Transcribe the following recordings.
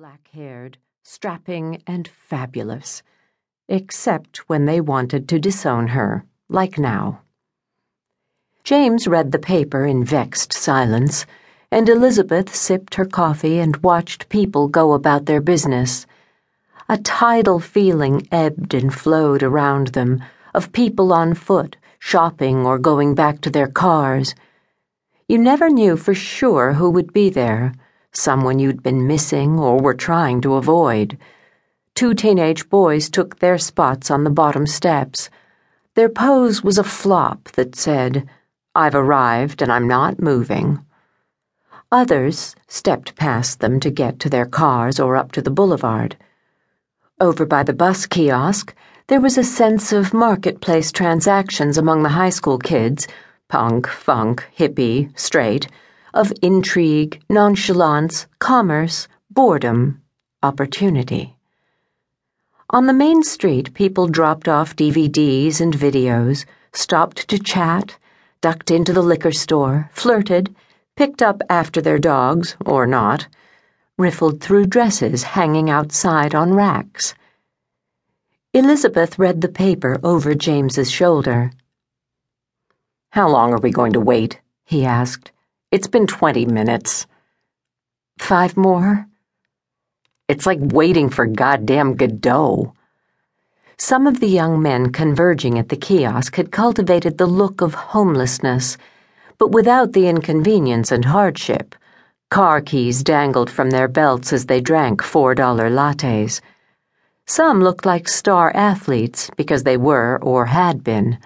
black haired, strapping, and fabulous, except when they wanted to disown her, like now. James read the paper in vexed silence, and Elizabeth sipped her coffee and watched people go about their business. A tidal feeling ebbed and flowed around them of people on foot, shopping or going back to their cars. You never knew for sure who would be there someone you'd been missing or were trying to avoid. Two teenage boys took their spots on the bottom steps. Their pose was a flop that said, I've arrived and I'm not moving. Others stepped past them to get to their cars or up to the boulevard. Over by the bus kiosk, there was a sense of marketplace transactions among the high school kids punk, funk, hippie, straight of intrigue, nonchalance, commerce, boredom, opportunity. On the main street, people dropped off DVDs and videos, stopped to chat, ducked into the liquor store, flirted, picked up after their dogs, or not, riffled through dresses hanging outside on racks. Elizabeth read the paper over James's shoulder. How long are we going to wait? he asked. It's been 20 minutes. Five more? It's like waiting for goddamn Godot. Some of the young men converging at the kiosk had cultivated the look of homelessness, but without the inconvenience and hardship. Car keys dangled from their belts as they drank $4 lattes. Some looked like star athletes because they were or had been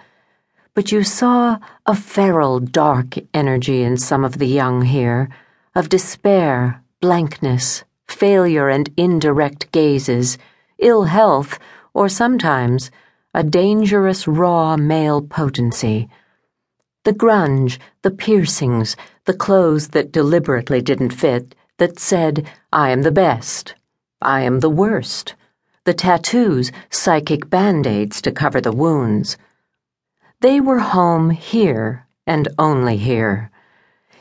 but you saw a feral, dark energy in some of the young here, of despair, blankness, failure, and indirect gazes, ill health, or sometimes a dangerous, raw male potency. The grunge, the piercings, the clothes that deliberately didn't fit, that said, I am the best, I am the worst, the tattoos, psychic band aids to cover the wounds. They were home here and only here.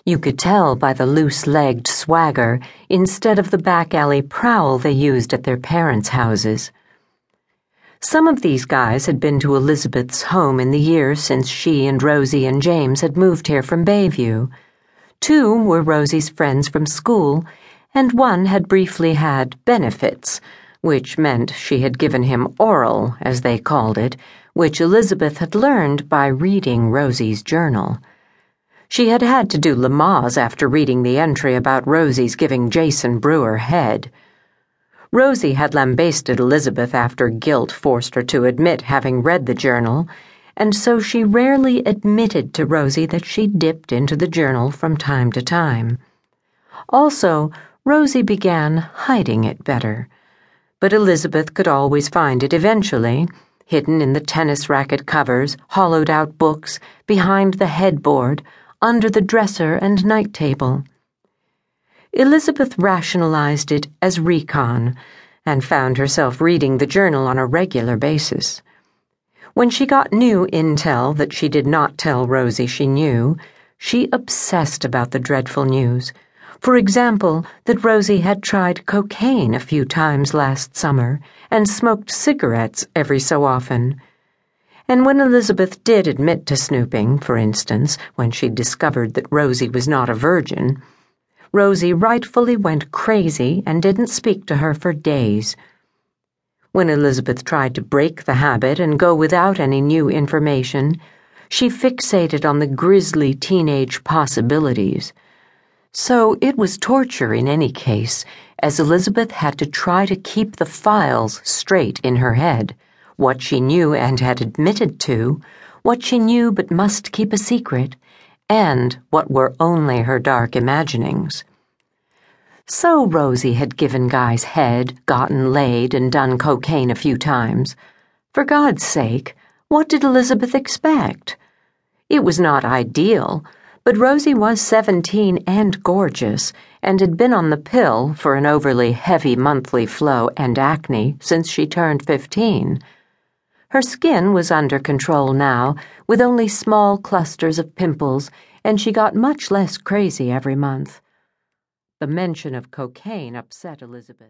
You could tell by the loose legged swagger instead of the back alley prowl they used at their parents' houses. Some of these guys had been to Elizabeth's home in the year since she and Rosie and James had moved here from Bayview. Two were Rosie's friends from school, and one had briefly had benefits, which meant she had given him oral, as they called it which Elizabeth had learned by reading Rosie's journal. She had had to do Lamaze after reading the entry about Rosie's giving Jason Brewer head. Rosie had lambasted Elizabeth after guilt forced her to admit having read the journal, and so she rarely admitted to Rosie that she dipped into the journal from time to time. Also, Rosie began hiding it better. But Elizabeth could always find it eventually hidden in the tennis racket covers, hollowed out books, behind the headboard, under the dresser and night table. Elizabeth rationalized it as recon and found herself reading the journal on a regular basis. When she got new intel that she did not tell Rosie she knew, she obsessed about the dreadful news. For example, that Rosie had tried cocaine a few times last summer and smoked cigarettes every so often. And when Elizabeth did admit to snooping, for instance, when she discovered that Rosie was not a virgin, Rosie rightfully went crazy and didn't speak to her for days. When Elizabeth tried to break the habit and go without any new information, she fixated on the grisly teenage possibilities. So it was torture in any case, as Elizabeth had to try to keep the files straight in her head what she knew and had admitted to, what she knew but must keep a secret, and what were only her dark imaginings. So Rosie had given guys head, gotten laid, and done cocaine a few times. For God's sake, what did Elizabeth expect? It was not ideal but Rosie was 17 and gorgeous, and had been on the pill for an overly heavy monthly flow and acne since she turned 15. Her skin was under control now, with only small clusters of pimples, and she got much less crazy every month. The mention of cocaine upset Elizabeth.